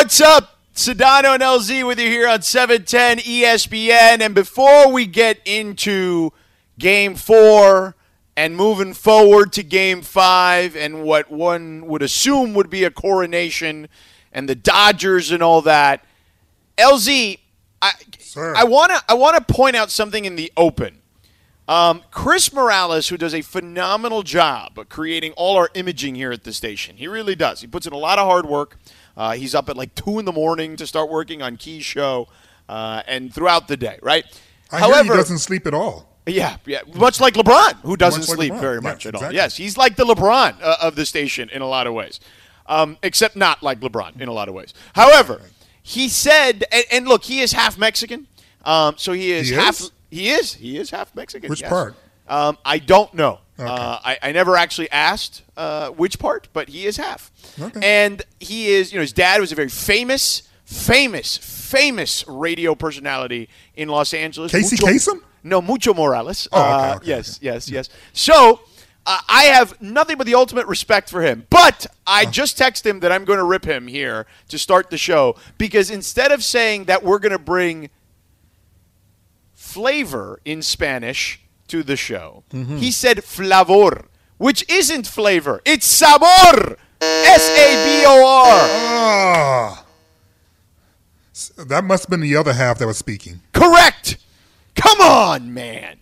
What's up? Sedano and LZ with you here on 710 ESPN. And before we get into game four and moving forward to game five and what one would assume would be a coronation and the Dodgers and all that, LZ, I, Sir. I want to I want to point out something in the open. Um, Chris Morales, who does a phenomenal job of creating all our imaging here at the station, he really does. He puts in a lot of hard work. Uh, he's up at like two in the morning to start working on Key's show, uh, and throughout the day, right? I hear he doesn't sleep at all. Yeah, yeah. Much like LeBron, who doesn't like sleep LeBron. very Yes, much at all. exactly. Yes, he's like the LeBron uh, of the station in a lot of ways, um, except not like LeBron in a lot of ways. However, he said, and, and look, he is half Mexican, um, so he is He half. is? He is. He is half Mexican. Which yes. part? Um, I don't know. Okay. Uh, I, I never actually asked uh, which part, but he is half. Okay. And he is, you know, his dad was a very famous, famous, famous radio personality in Los Angeles. Casey Mucho- Kasem? No, Mucho Morales. Oh, okay, Uh, yes, yes, yes. So uh, I have nothing but the ultimate respect for him. But I just text him that I'm going to rip him here to start the show because instead of saying that we're going to bring flavor in Spanish to the show, Mm-hmm. he said flavor, which isn't flavor. It's sabor. S A B O R. Ah. That must have been the other half that was speaking. Correct. Come on, man.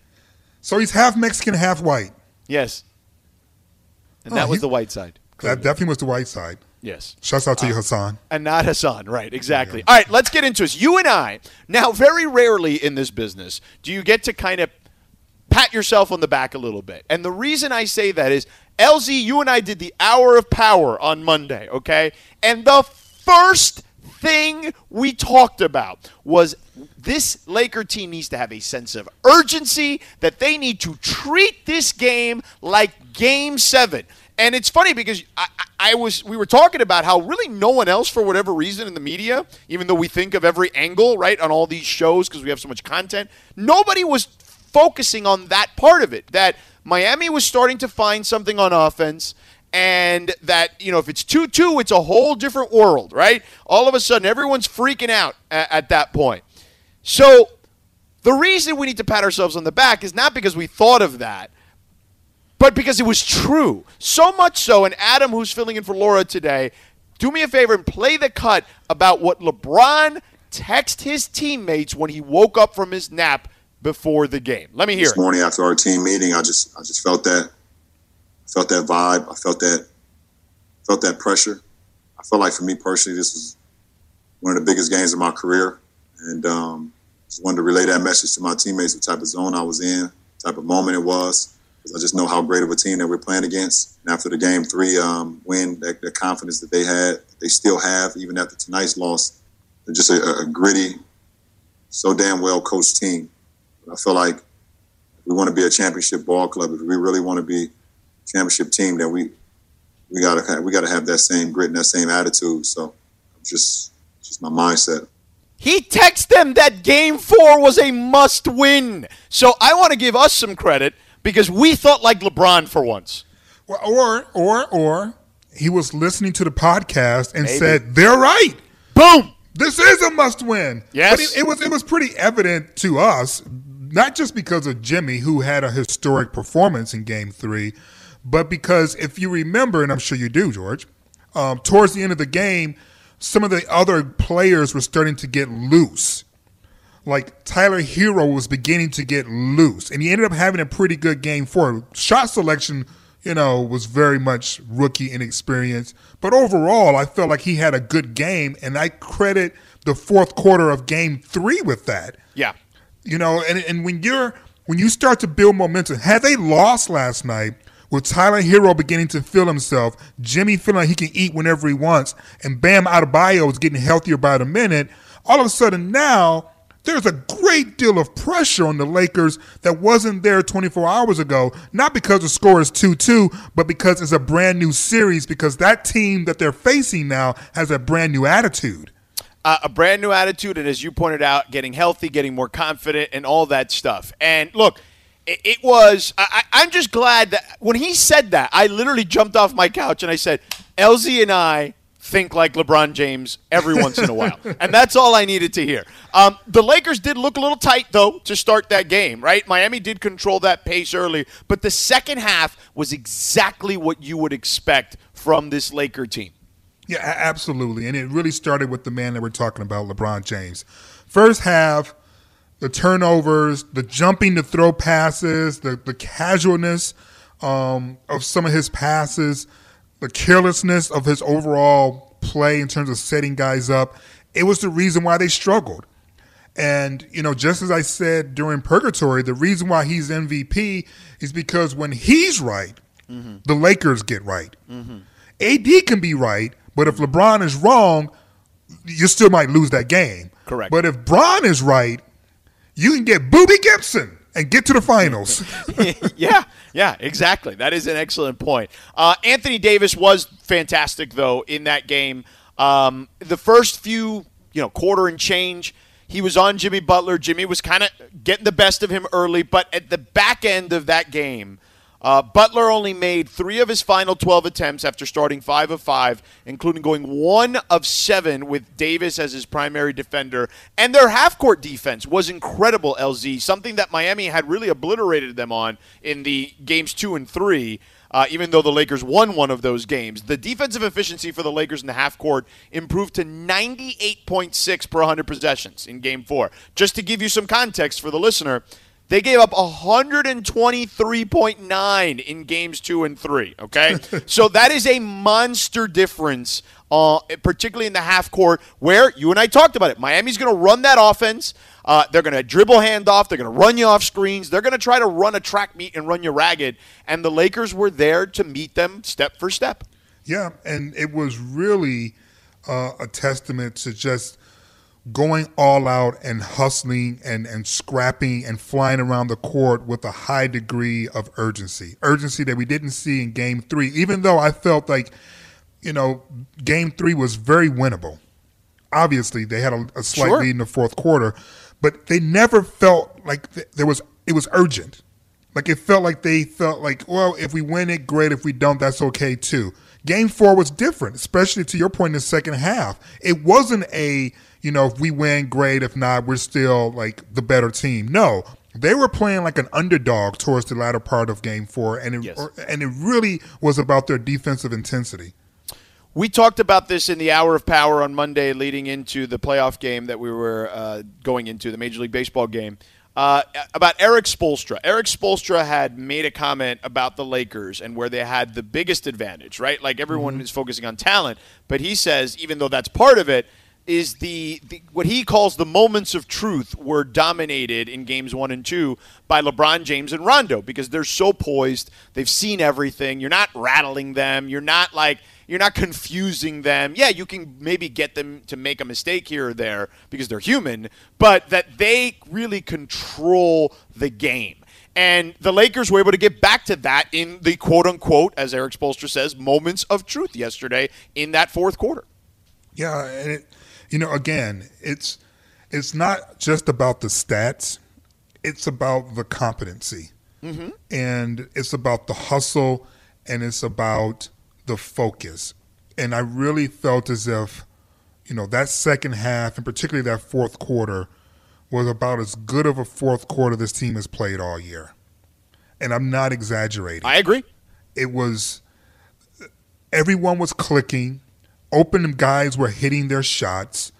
So he's half Mexican, half white. Yes. And Oh, that was he- the white side. That definitely was the white side. Yes. Shouts out to you, Hassan. And not Hassan, right? Exactly. All right, let's get into this. You and I, now, very rarely in this business do you get to kind of pat yourself on the back a little bit. And the reason I say that is, LZ, you and I did the hour of power on Monday, okay? And the first thing we talked about was this Laker team needs to have a sense of urgency that they need to treat this game like game seven. And it's funny because I, I was we were talking about how really no one else, for whatever reason, in the media, even though we think of every angle right on all these shows because we have so much content, nobody was focusing on that part of it. That Miami was starting to find something on offense, and that you know if it's two two, it's a whole different world, right? All of a sudden, everyone's freaking out at, at that point. So the reason we need to pat ourselves on the back is not because we thought of that but because it was true. So much so, and Adam, who's filling in for Laura today, do me a favor and play the cut about what LeBron texted his teammates when he woke up from his nap before the game. Let me hear this it. morning after our team meeting, I just I just felt that felt that vibe. I felt that felt that pressure. I felt like for me personally, this was one of the biggest games of my career, and um, just wanted to relay that message to my teammates. the type of zone I was in, type of moment it was. I just know how great of a team that we're playing against. And after the game three um, win, that, the confidence that they had, they still have, even after tonight's loss. They're just a, a gritty, so damn well coached team. I feel like if we want to be a championship ball club, if we really want to be a championship team, then we we gotta we gotta have that same grit and that same attitude. So just just my mindset. He texted them that game four was a must win. So I want to give us some credit because we thought like LeBron for once. Well, Or, or, or he was listening to the podcast and Maybe. said, they're right. Boom! This is a must win. Yes. But it, it was it was pretty evident to us, not just because of Jimmy, who had a historic performance in game three, but because if you remember, and I'm sure you do, George, um, towards the end of the game, some of the other players were starting to get loose. Like Tyler Herro was beginning to get loose, and he ended up having a pretty good game four. Shot selection, you know, was very much rookie inexperience, but overall, I felt like he had a good game, and I credit the fourth quarter of game three with that. Yeah. You know, and and when you're when you start to build momentum, had they lost last night with Tyler Herro beginning to feel himself, Jimmy feeling like he can eat whenever he wants, and Bam Adebayo is getting healthier by the minute, all of a sudden now there's a great deal of pressure on the Lakers that wasn't there 24 hours ago. Not because the score is 2 2, but because it's a brand new series, because that team that they're facing now has a brand new attitude. Uh, a brand new attitude, and as you pointed out, getting healthy, getting more confident, and all that stuff. And look, it, it was. I, I'm just glad that when he said that, I literally jumped off my couch and I said, "LZ and I think like LeBron James every once in a while. And that's all I needed to hear. Um, the Lakers did look a little tight, though, to start that game, right? Miami did control that pace early, but the second half was exactly what you would expect from this Laker team. Yeah, absolutely. And it really started with the man that we're talking about, LeBron James. First half, the turnovers, the jumping to throw passes, the, the casualness um, of some of his passes, the carelessness of his overall play in terms of setting guys up. It was the reason why they struggled. And, you know, just as I said during Purgatory, the reason why he's MVP is because when he's right, mm-hmm. the Lakers get right. Mm-hmm. AD can be right, but if LeBron is wrong, you still might lose that game. Correct. But if Bron is right, you can get Boobie Gibson and get to the finals. yeah, yeah, exactly. That is an excellent point. Uh, Anthony Davis was fantastic though in that game. Um, the first few, you know, quarter and change, he was on Jimmy Butler. Jimmy was kind of getting the best of him early, but at the back end of that game, uh, Butler only made three of his final 12 attempts after starting five of five, including going one of seven with Davis as his primary defender. And their half court defense was incredible, LZ, something that Miami had really obliterated them on in the games two and three. Uh, even though the Lakers won one of those games. The defensive efficiency for the Lakers in the half court improved to 98.6 per 100 possessions in game four. Just to give you some context for the listener, they gave up 123.9 in games two and three. Okay. so that is a monster difference, uh, particularly in the half court where you and I talked about it. Miami's going to run that offense. Uh, they're going to dribble handoff. They're going to run you off screens. They're going to try to run a track meet and run you ragged. And the Lakers were there to meet them step for step. Yeah. And it was really uh, a testament to just going all out and hustling and, and scrapping and flying around the court with a high degree of urgency. Urgency that we didn't see in game three, even though I felt like, you know, game three was very winnable. Obviously, they had a, a slight sure. lead in the fourth quarter, but they never felt like th- there was, it was urgent. Like it felt like they felt like, well, if we win it, great. If we don't, that's okay too. Game four was different, especially to your point in the second half. It wasn't a, you know, if we win, great. If not, we're still like the better team. No, they were playing like an underdog towards the latter part of game four, and it, yes. and it really was about their defensive intensity. We talked about this in the hour of power on Monday, leading into the playoff game that we were uh, going into, the Major League Baseball game. Uh, about Erik Spoelstra. Erik Spoelstra had made a comment about the Lakers and where they had the biggest advantage, right? Like everyone mm-hmm. is focusing on talent, but he says even though that's part of it, is the, the, what he calls the moments of truth were dominated in games one and two by LeBron James and Rondo because they're so poised. They've seen everything. You're not rattling them. You're not like you're not confusing them. Yeah, you can maybe get them to make a mistake here or there because they're human, but that they really control the game. And the Lakers were able to get back to that in the quote unquote, as Erik Spoelstra says, moments of truth yesterday in that fourth quarter. Yeah, and it, you know, again, it's it's not just about the stats; it's about the competency, mm-hmm. and it's about the hustle, and it's about the focus. And I really felt as if, you know, that second half, and particularly that fourth quarter, was about as good of a fourth quarter this team has played all year. And I'm not exaggerating. I agree. It was everyone was clicking open guys were hitting their shots,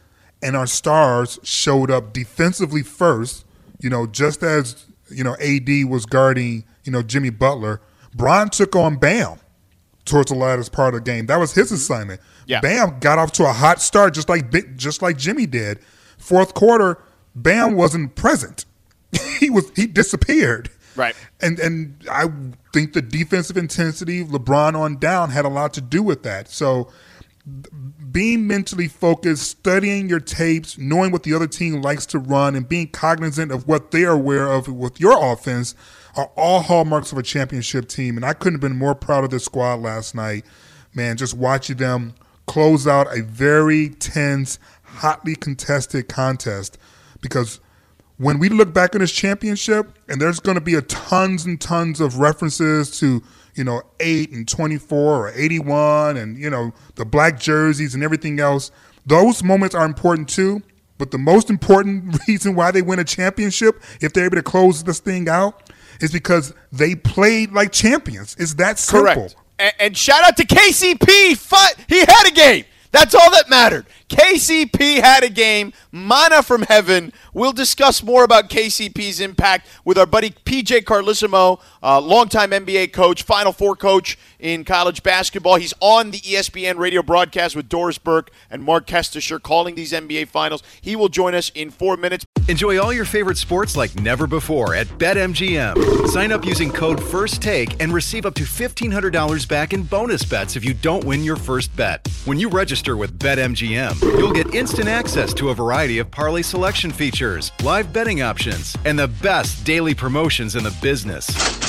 and our stars showed up defensively first. You know, just as you know, AD was guarding you know Jimmy Butler. Bron took on Bam towards the latter part of the game. That was his mm-hmm. assignment. Yeah. Bam got off to a hot start, just like just like Jimmy did. Fourth quarter, Bam wasn't present. he was he disappeared. Right. And and I think the defensive intensity, LeBron on down, had a lot to do with that. So being mentally focused, studying your tapes, knowing what the other team likes to run, and being cognizant of what they're aware of with your offense are all hallmarks of a championship team. And I couldn't have been more proud of this squad last night, man. Just watching them close out a very tense, hotly contested contest because when we look back on this championship, and there's going to be a tons and tons of references to you know, 8 and 24 or 81 and, you know, the black jerseys and everything else. Those moments are important too. But the most important reason why they win a championship, if they're able to close this thing out, is because they played like champions. It's that simple. Correct. And, and shout out to KCP. He had a game. That's all that mattered. KCP had a game, manna from heaven. We'll discuss more about KCP's impact with our buddy PJ Carlesimo, uh, longtime NBA coach, Final Four coach in college basketball. He's on the ESPN radio broadcast with Doris Burke and Marc Kestecher calling these NBA finals. He will join us in four minutes. Enjoy all your favorite sports like never before at BetMGM. Sign up using code FIRSTTAKE and receive up to $1,500 back in bonus bets if you don't win your first bet. When you register with BetMGM, You'll get instant access to a variety of parlay selection features, live betting options, and the best daily promotions in the business.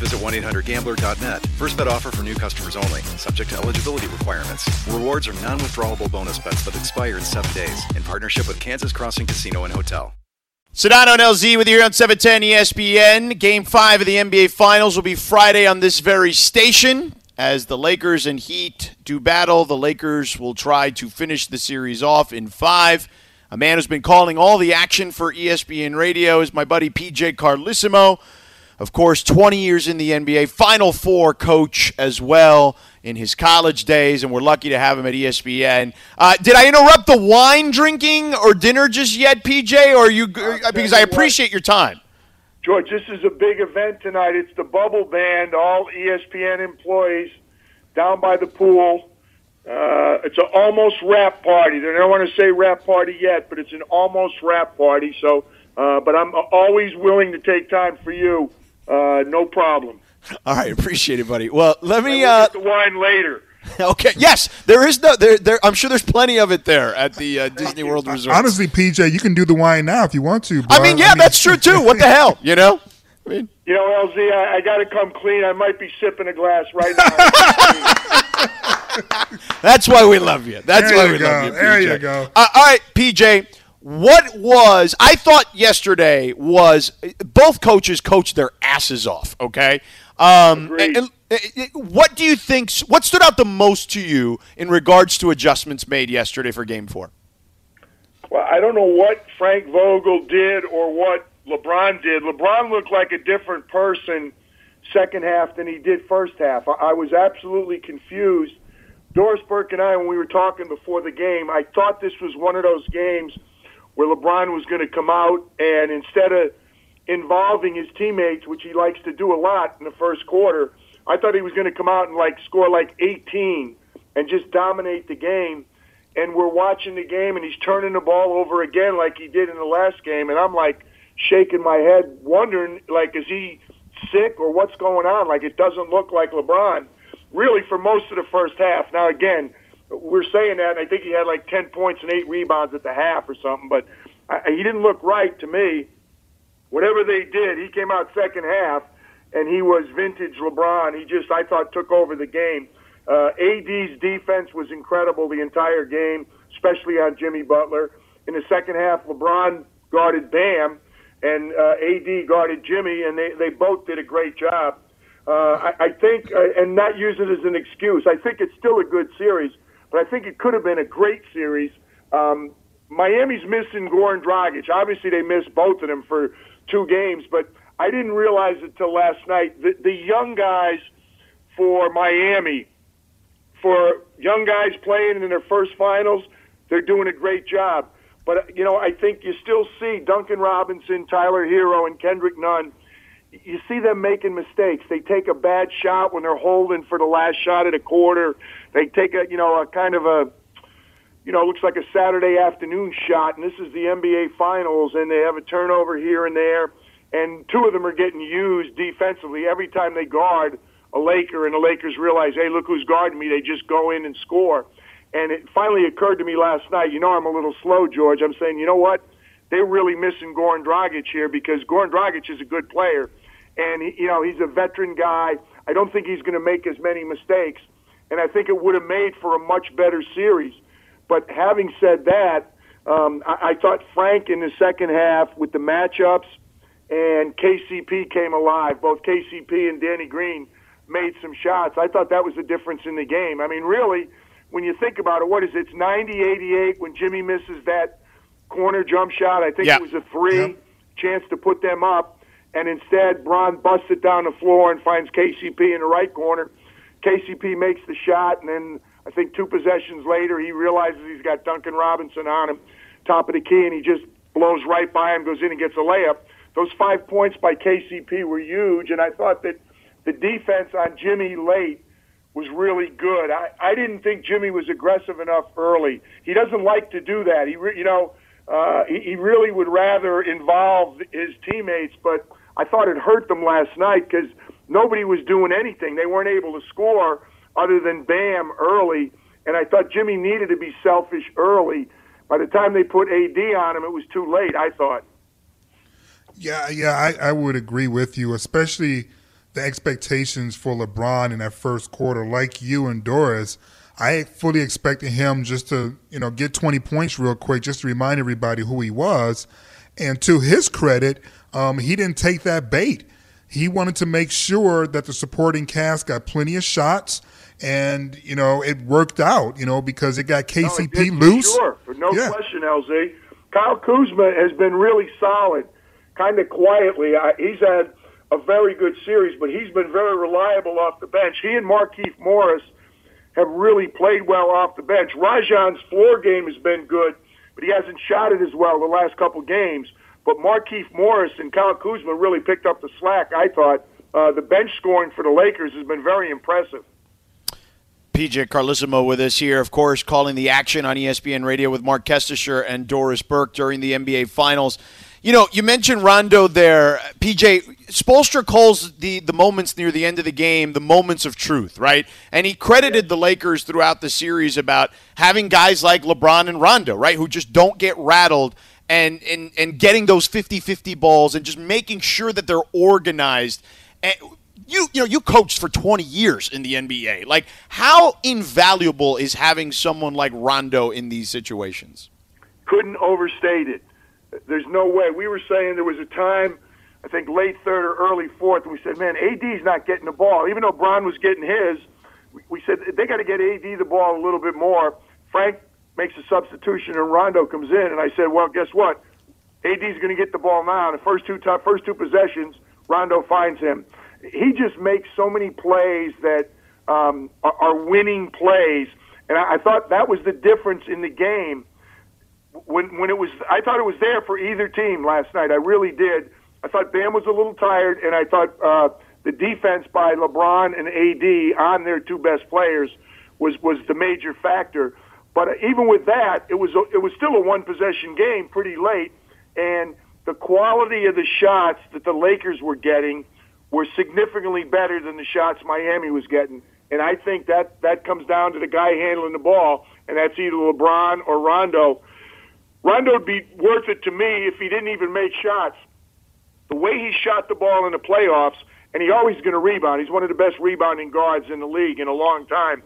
visit 1-800-GAMBLER.net. First bet offer for new customers only. Subject to eligibility requirements. Rewards are non-withdrawable bonus bets that expire in seven days. In partnership with Kansas Crossing Casino and Hotel. Sedano and LZ with you here on 710 ESPN. Game five of the NBA Finals will be Friday on this very station. As the Lakers and Heat do battle, the Lakers will try to finish the series off in five. A man who's been calling all the action for ESPN Radio is my buddy PJ Carlesimo. Of course, 20 years in the NBA, Final Four coach as well in his college days, and we're lucky to have him at ESPN. Uh, did I interrupt the wine drinking or dinner just yet, PJ? Or you? Uh, because I appreciate your time. George, this is a big event tonight. It's the Bubble Band, all ESPN employees down by the pool. Uh, it's an almost wrap party. They don't want to say wrap party yet, but it's an almost wrap party. So, uh, but I'm always willing to take time for you uh, no problem. All right, appreciate it, buddy. Well, let me. Uh, the wine later. okay. Yes, there is no. There, there. I'm sure there's plenty of it there at the uh, Disney World Resort. Honestly, PJ, you can do the wine now if you want to. I mean, yeah, I mean, that's true too. What the hell, you know? I mean, you know, LZ, I, I got to come clean. I might be sipping a glass right now. that's why we love you. That's there why you we go. love you. PJ. There you go. Uh, all right, PJ. What was I thought yesterday was both coaches coached their asses off. Okay, um, and, and, what do you think? What stood out the most to you in regards to adjustments made yesterday for Game Four? Well, I don't know what Frank Vogel did or what LeBron did. LeBron looked like a different person second half than he did first half. I was absolutely confused. Doris Burke and I, when we were talking before the game, I thought this was one of those games where LeBron was going to come out and instead of involving his teammates, which he likes to do a lot in the first quarter, I thought he was going to come out and like score like 18 and just dominate the game. And we're watching the game and he's turning the ball over again like he did in the last game. And I'm like shaking my head, wondering like, is he sick or what's going on? Like it doesn't look like LeBron really for most of the first half. Now again, we're saying that, and I think he had like 10 points and eight rebounds at the half or something, but I, he didn't look right to me. Whatever they did, he came out second half, and he was vintage LeBron. He just, I thought, took over the game. Uh, AD's defense was incredible the entire game, especially on Jimmy Butler. In the second half, LeBron guarded Bam, and uh, AD guarded Jimmy, and they, they both did a great job. Uh, I, I think, uh, and not use it as an excuse, I think it's still a good series but I think it could have been a great series. Um, Miami's missing Goran Dragic. Obviously, they missed both of them for two games, but I didn't realize it till last night. The, the young guys for Miami, for young guys playing in their first finals, they're doing a great job. But, you know, I think you still see Duncan Robinson, Tyler Herro, and Kendrick Nunn you see them making mistakes. They take a bad shot when they're holding for the last shot at a quarter. They take a, you know, a kind of a, you know, looks like a Saturday afternoon shot, and this is the NBA Finals, and they have a turnover here and there, and two of them are getting used defensively every time they guard a Laker and the Lakers realize, hey, look who's guarding me. They just go in and score. And it finally occurred to me last night. You know, I'm a little slow, George. I'm saying, you know what? They're really missing Goran Dragic here because Goran Dragic is a good player, and he, you know he's a veteran guy. I don't think he's going to make as many mistakes, and I think it would have made for a much better series. But having said that, um, I, I thought Frank in the second half with the matchups and KCP came alive. Both KCP and Danny Green made some shots. I thought that was the difference in the game. I mean, really, when you think about it, what is it? It's 90-88 when Jimmy misses that corner jump shot. I think yep. it was a three yep. chance to put them up. And instead, Bron busts it down the floor and finds KCP in the right corner. KCP makes the shot, and then I think two possessions later, he realizes he's got Duncan Robinson on him, top of the key, and he just blows right by him, goes in and gets a layup. Those five points by KCP were huge, and I thought that the defense on Jimmy late was really good. I, I didn't think Jimmy was aggressive enough early. He doesn't like to do that. He, re, you know, uh, he, he really would rather involve his teammates, but I thought it hurt them last night because nobody was doing anything. They weren't able to score other than Bam early, and I thought Jimmy needed to be selfish early. By the time they put AD on him, it was too late. I thought. Yeah, yeah, I, I would agree with you, especially the expectations for LeBron in that first quarter. Like you and Doris, I fully expected him just to, you know, get 20 points real quick, just to remind everybody who he was. And to his credit, um, he didn't take that bait. He wanted to make sure that the supporting cast got plenty of shots, and you know it worked out. You know because it got KCP no, it loose. Sure, no yeah. question, LZ. Kyle Kuzma has been really solid, kind of quietly. I, he's had a very good series, but he's been very reliable off the bench. He and Markieff Morris have really played well off the bench. Rajon's floor game has been good, but he hasn't shot it as well the last couple games. But Markieff Morris and Kyle Kuzma really picked up the slack, I thought. Uh, the bench scoring for the Lakers has been very impressive. PJ Carlesimo with us here, of course, calling the action on ESPN Radio with Marc Kestecher and Doris Burke during the NBA Finals. You know, you mentioned Rondo there. PJ, Spoelstra calls the, the moments near the end of the game the moments of truth, right? And he credited the Lakers throughout the series about having guys like LeBron and Rondo, right, who just don't get rattled and, and, and getting those 50-50 balls and just making sure that they're organized. And you you know you coached for 20 years in the NBA. Like how invaluable is having someone like Rondo in these situations? Couldn't overstate it. There's no way. We were saying there was a time, I think late third or early fourth, we said, man, AD's not getting the ball. Even though Bron was getting his, we said they got to get AD the ball a little bit more. Frank makes a substitution and Rondo comes in, and I said, well, guess what? AD's going to get the ball now. The first two top, first two possessions, Rondo finds him. He just makes so many plays that um, are, winning plays, and I, I thought that was the difference in the game when when it was I thought it was there for either team last night. I really did. I thought Bam was a little tired, and I thought uh, the defense by LeBron and AD on their two best players was was the major factor. But even with that, it was a, it was still a one possession game, pretty late, and the quality of the shots that the Lakers were getting were significantly better than the shots Miami was getting. And I think that that comes down to the guy handling the ball, and that's either LeBron or Rondo Rondo would be worth it to me if he didn't even make shots. The way he shot the ball in the playoffs, and he always going to rebound. He's one of the best rebounding guards in the league in a long time.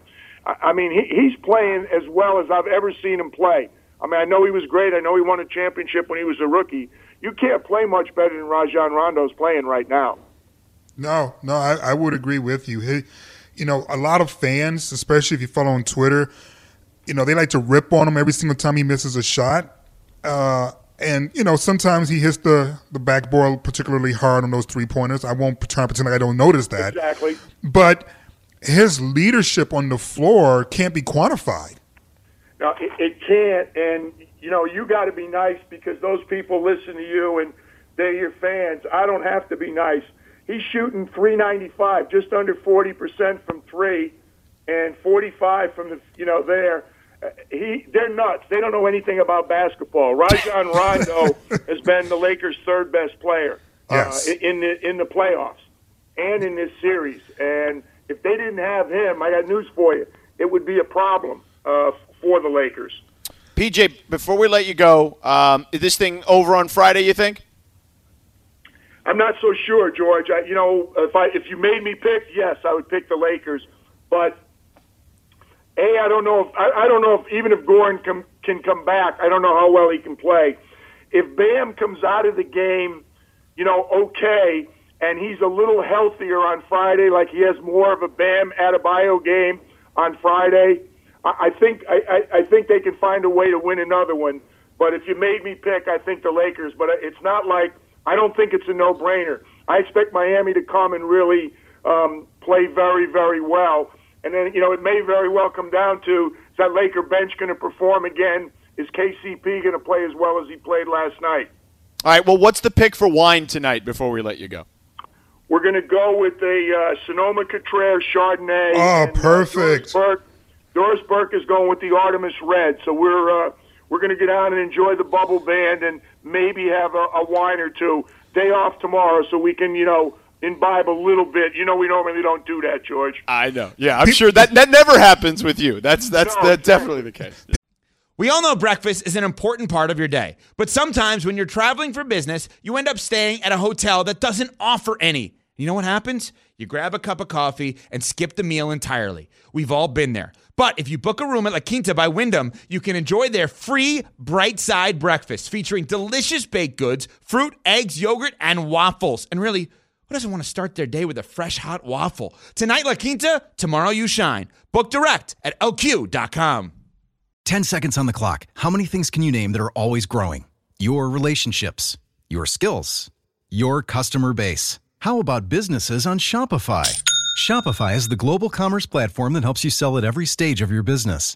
I mean, he, he's playing as well as I've ever seen him play. I mean, I know he was great. I know he won a championship when he was a rookie. You can't play much better than Rajon Rondo's playing right now. No, no, I, I would agree with you. He, you know, a lot of fans, especially if you follow on Twitter, you know, they like to rip on him every single time he misses a shot. Uh, and you know, sometimes he hits the the backboard particularly hard on those three pointers. I won't try to pretend like I don't notice that. Exactly. But his leadership on the floor can't be quantified. No, it, it can't. And you know, you got to be nice because those people listen to you and they're your fans. I don't have to be nice. He's shooting 395, just under 40% from three, and 45 from the you know there he they're nuts. They don't know anything about basketball. Rajon Rondo has been the Lakers' third best player uh, yes. uh, in the in the playoffs and in this series, and if they didn't have him, I got news for you, it would be a problem uh, for the Lakers. PJ, before we let you go, um, is this thing over on Friday? You think? I'm not so sure, George. I, you know, if I if you made me pick, yes, I would pick the Lakers. But a, I don't know if I, I don't know if even if Goran can can come back, I don't know how well he can play. If Bam comes out of the game, you know, okay, and he's a little healthier on Friday, like he has more of a Bam Adebayo game on Friday, I, I think I, I, I think they can find a way to win another one. But if you made me pick, I think the Lakers. But it's not like I don't think it's a no-brainer. I expect Miami to come and really um, play very, very well. And then, you know, it may very well come down to is that Laker bench going to perform again? Is KCP going to play as well as he played last night? All right. Well, what's the pick for wine tonight before we let you go? We're going to go with a uh, Sonoma Cutrer Chardonnay. Oh, uh, perfect. Doris Burke, Doris Burke is going with the Artemis Red. So we're uh, we're going to get out and enjoy the bubble band and maybe have a, a wine or two. Day off tomorrow, so we can you know imbibe a little bit. You know, we normally don't do that, George. I know. Yeah, I'm sure that that never happens with you. That's that's No, that's definitely the case. We all know breakfast is an important part of your day, but sometimes when you're traveling for business, you end up staying at a hotel that doesn't offer any. You know what happens? You grab a cup of coffee and skip the meal entirely. We've all been there. But if you book a room at La Quinta by Wyndham, you can enjoy their free bright side breakfast featuring delicious baked goods, fruit, eggs, yogurt, and waffles. And really, who doesn't want to start their day with a fresh hot waffle? Tonight, La Quinta, tomorrow, you shine. Book direct at lq.com. 10 seconds on the clock. How many things can you name that are always growing? Your relationships, your skills, your customer base. How about businesses on Shopify? Shopify is the global commerce platform that helps you sell at every stage of your business.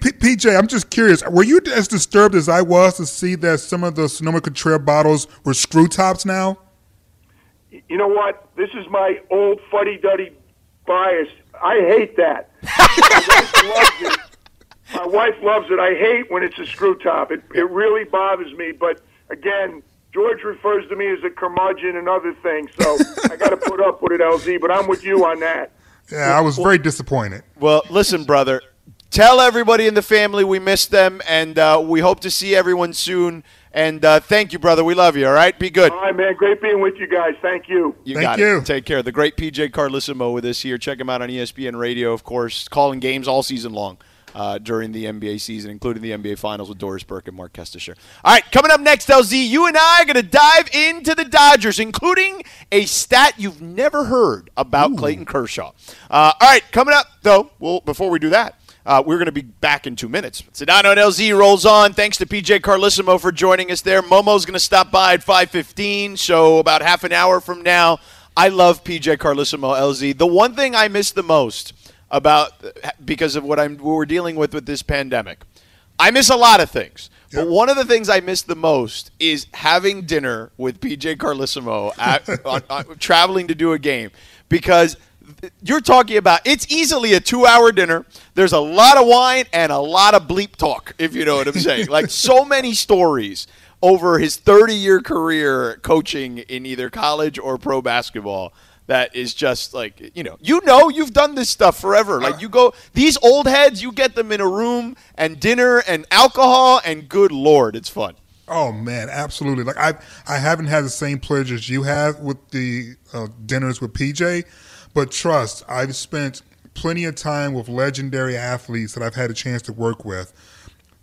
P- PJ, I'm just curious. Were you as disturbed as I was to see that some of the Sonoma Cutrer bottles were screw tops now? You know what? This is my old fuddy-duddy bias. I hate that. My wife loves it. My wife loves it. I hate when it's a screw top. It it really bothers me. But again, George refers to me as a curmudgeon and other things, so I got to put up with it, LZ. But I'm with you on that. Yeah, I was very disappointed. Well, listen, brother. Tell everybody in the family we miss them, and uh, we hope to see everyone soon. And uh, thank you, brother. We love you. All right, be good. All right, man. Great being with you guys. Thank you. You Thank got you. it. Take care. The great PJ Carlesimo with us here. Check him out on ESPN Radio, of course, calling games all season long uh, during the NBA season, including the NBA Finals with Doris Burke and Marc Kestecher. All right, coming up next, LZ, you and I are going to dive into the Dodgers, including a stat you've never heard about Clayton Kershaw. Uh, all right, coming up, though, well, before we do that, uh, we're going to be back in two minutes. Sedano and LZ rolls on. Thanks to PJ Carlesimo for joining us there. Momo's going to stop by at 5.15, so about half an hour from now. I love PJ Carlesimo, LZ. The one thing I miss the most about because of what I'm what we're dealing with with this pandemic, I miss a lot of things. But one of the things I miss the most is having dinner with PJ Carlesimo at, on, on, traveling to do a game because you're talking about it's easily a two hour dinner. There's a lot of wine and a lot of bleep talk, if you know what I'm saying. like so many stories over his 30 year career coaching in either college or pro basketball that is just like you know you know you've done this stuff forever like you go these old heads you get them in a room and dinner and alcohol and good lord it's fun Oh man, absolutely. Like I, I haven't had the same pleasure as you have with the uh, dinners with PJ, but trust, I've spent plenty of time with legendary athletes that I've had a chance to work with.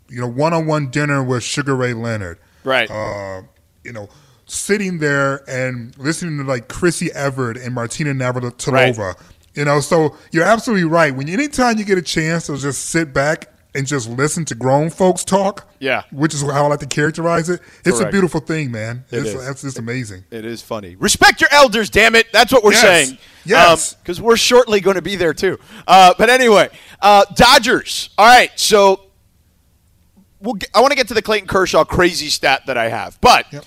You know, one-on-one dinner with Sugar Ray Leonard. right Uh, you know, sitting there and listening to like Chrissy Everett and Martina Navratilova. You know, so you're absolutely right. When anytime you get a chance to just sit back and just listen to grown folks talk, Yeah. which is how I like to characterize it. It's Correct. a beautiful thing, man. It it's, is. That's just amazing. It is funny. Respect your elders, damn it. That's what we're Yes. saying. Yes. Because we're shortly going to be there too. Uh, but anyway, uh, Dodgers. All right. So we'll get, I want to get to the Clayton Kershaw crazy stat that I have, but. Yep.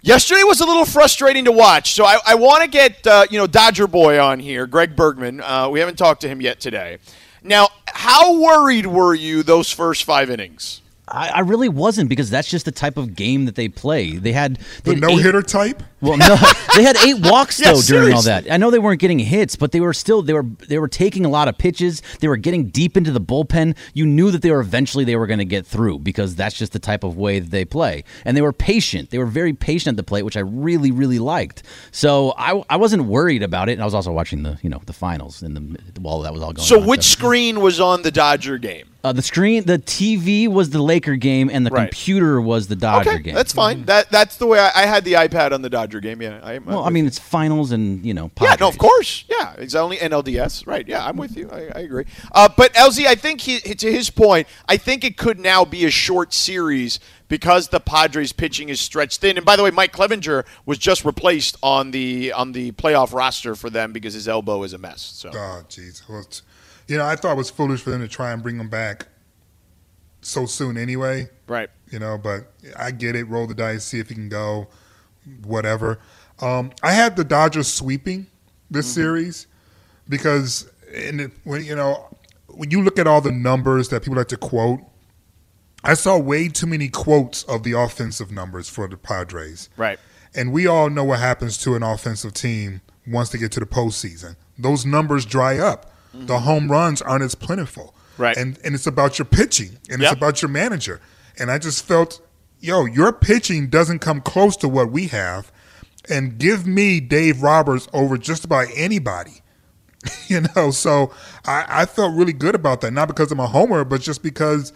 Yesterday was a little frustrating to watch, so I, I want to get uh, you know Dodger boy on here, Greg Bergman. Uh, we haven't talked to him yet today. Now, how worried were you those first five innings? I, I really wasn't because that's just the type of game that they play. They had they The no hitter type. Well, no, they had eight walks Yeah, though during all that. I know they weren't getting hits, but they were still they were they were taking a lot of pitches. They were getting deep into the bullpen. You knew that they were eventually they were going to get through because that's just the type of way that they play. And they were patient. They were very patient at the plate, which I really really liked. So I, I wasn't worried about it. And I was also watching the you know the finals in the while that was all going. So, on. which screen was on the Dodger game? uh, the screen, the TV was the Laker game, and the Right. computer was the Dodger Okay, game. that's fine. That that's the way I, I had the iPad on the Dodger game. Yeah, I, well, I mean, it's finals, and you know, Yeah, no, of course. Yeah, it's only NLDS. Right. Yeah, I'm with you. I, I agree. Uh, but LZ, I think he, to his point, I think it could now be a short series because the Padres pitching is stretched thin. And by the way, Mike Clevinger was just replaced on the on the playoff roster for them because his elbow is a mess. So Oh, jeez. Well, you know, I thought it was foolish for them to try and bring him back so soon anyway. right. You know, but I get it. Roll the dice, see if he can go, whatever. Um, I had the Dodgers sweeping this Mm-hmm. series because, it, when you know, when you look at all the numbers that people like to quote, I saw way too many quotes of the offensive numbers for the Padres. Right. And we all know what happens to an offensive team once they get to the postseason. Those numbers dry up. The home runs aren't as plentiful. Mm-hmm. Right. And and it's about your pitching and Yep. it's about your manager. And I just felt, yo, your pitching doesn't come close to what we have. And give me Dave Roberts over just about anybody. you know, so I, I felt really good about that. Not because I'm a homer, but just because,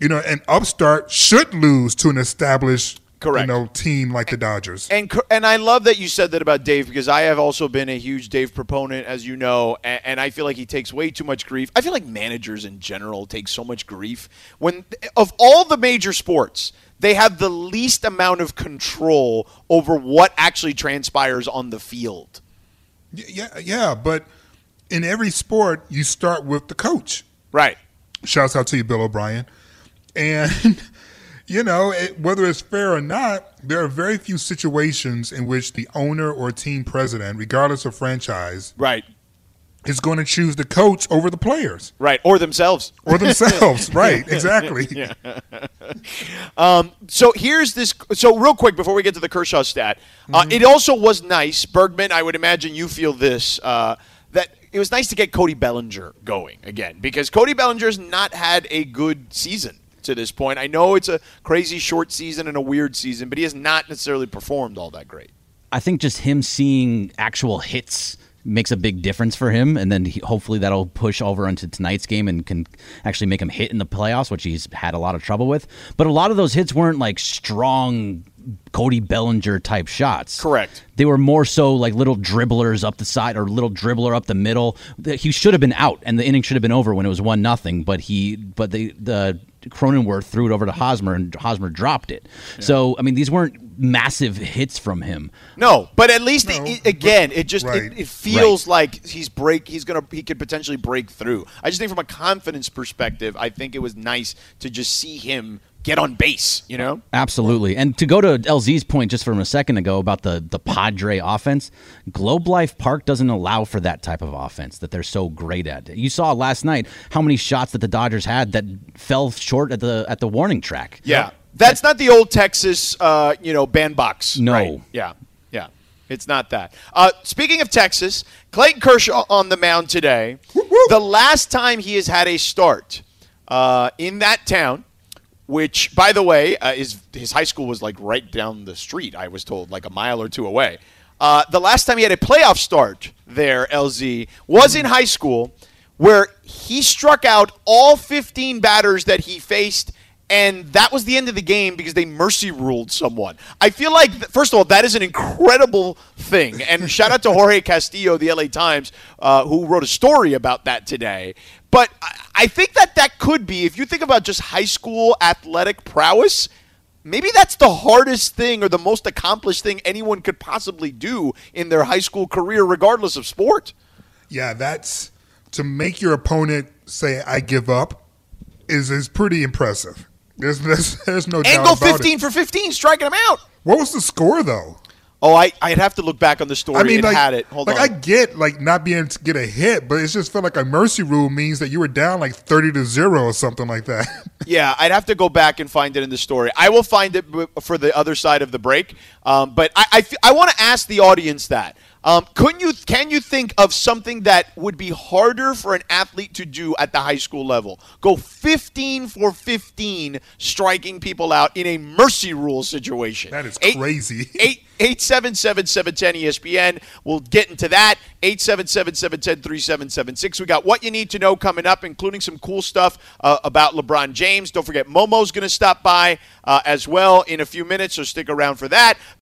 you know, an upstart should lose to an established Correct. you know, team like the Dodgers. And and I love that you said that about Dave because I have also been a huge Dave proponent, as you know, and, and I feel like he takes way too much grief. I feel like managers in general take so much grief when of all the major sports. They have the least amount of control over what actually transpires on the field. Yeah, yeah, but in every sport, you start with the coach. Right. Shouts out to you, Bill O'Brien. And you know, it, whether it's fair or not, there are very few situations in which the owner or team president, regardless of franchise, Right. Is going to choose the coach over the players Right. Or themselves. or themselves. right? Exactly. um, So here's this. So real quick before we get to the Kershaw stat, uh, it also was nice, Bergman. I would imagine you feel this uh, that it was nice to get Cody Bellinger going again because Cody Bellinger's not had a good season to this point. I know it's a crazy short season and a weird season, but he has not necessarily performed all that great. I think just him seeing actual hits makes a big difference for him, and then he, hopefully that'll push over into tonight's game and can actually make him hit in the playoffs, which he's had a lot of trouble with. But a lot of those hits weren't like strong Cody Bellinger type shots. Correct. They were more so like little dribblers up the side or little dribbler up the middle. He should have been out, and the inning should have been over when it was one nothing. But he, but the the Cronenworth threw it over to Hosmer, and Hosmer dropped it. So I mean, these weren't massive hits from him. No, but at least No, it, again, it just right. it, it feels like he's break. He's gonna he could potentially break through. I just think from a confidence perspective, I think it was nice to just see him get on base. You know. Absolutely. And to go to LZ's point just from a second ago about the, the Padre offense, Globe Life Park doesn't allow for that type of offense that they're so great at. You saw last night how many shots that the Dodgers had that fell short at the at the warning track. Yeah, that's not the old Texas, uh, you know, bandbox. No. right? Yeah, yeah, it's not that. Uh, speaking of Texas, Clayton Kershaw on the mound today. The last time he has had a start uh, in that town, which, by the way, uh, is his high school was like right down the street. I was told, like a mile or two away. Uh, the last time he had a playoff start there, LZ, was in high school, where he struck out all 15 batters that he faced and that was the end of the game because they mercy ruled someone. I feel like, first of all, that is an incredible thing. And shout out to Jorge Castillo, the LA Times, uh, who wrote a story about that today. But I, I think that that could be, if you think about just high school athletic prowess, maybe that's the hardest thing or the most accomplished thing anyone could possibly do in their high school career, regardless of sport. Yeah, that's to make your opponent say "I give up" is is pretty impressive. There's, there's, there's no and go 15 it. for 15, striking him out. What was the score though? Oh, I, I'd have to look back on the story. I mean, like, had it. Hold like on. I get like not being able to get a hit, but it just felt like a mercy rule means that you were down like thirty to zero or something like that. Yeah, I'd have to go back and find it in the story. I will find it for the other side of the break. Um, but I want to ask the audience that. Um, couldn't you? Can you think of something that would be harder for an athlete to do at the high school level? Go 15 for 15, striking people out in a mercy rule situation. That is Eight- crazy. Eight eight seven seven seven ten ESPN. We'll get into that. Eight seven seven seven ten three seven seven six. We got what you need to know coming up, including some cool stuff uh, about LeBron James. Don't forget, Momo's going to stop by uh, as well in a few minutes, so stick around for that.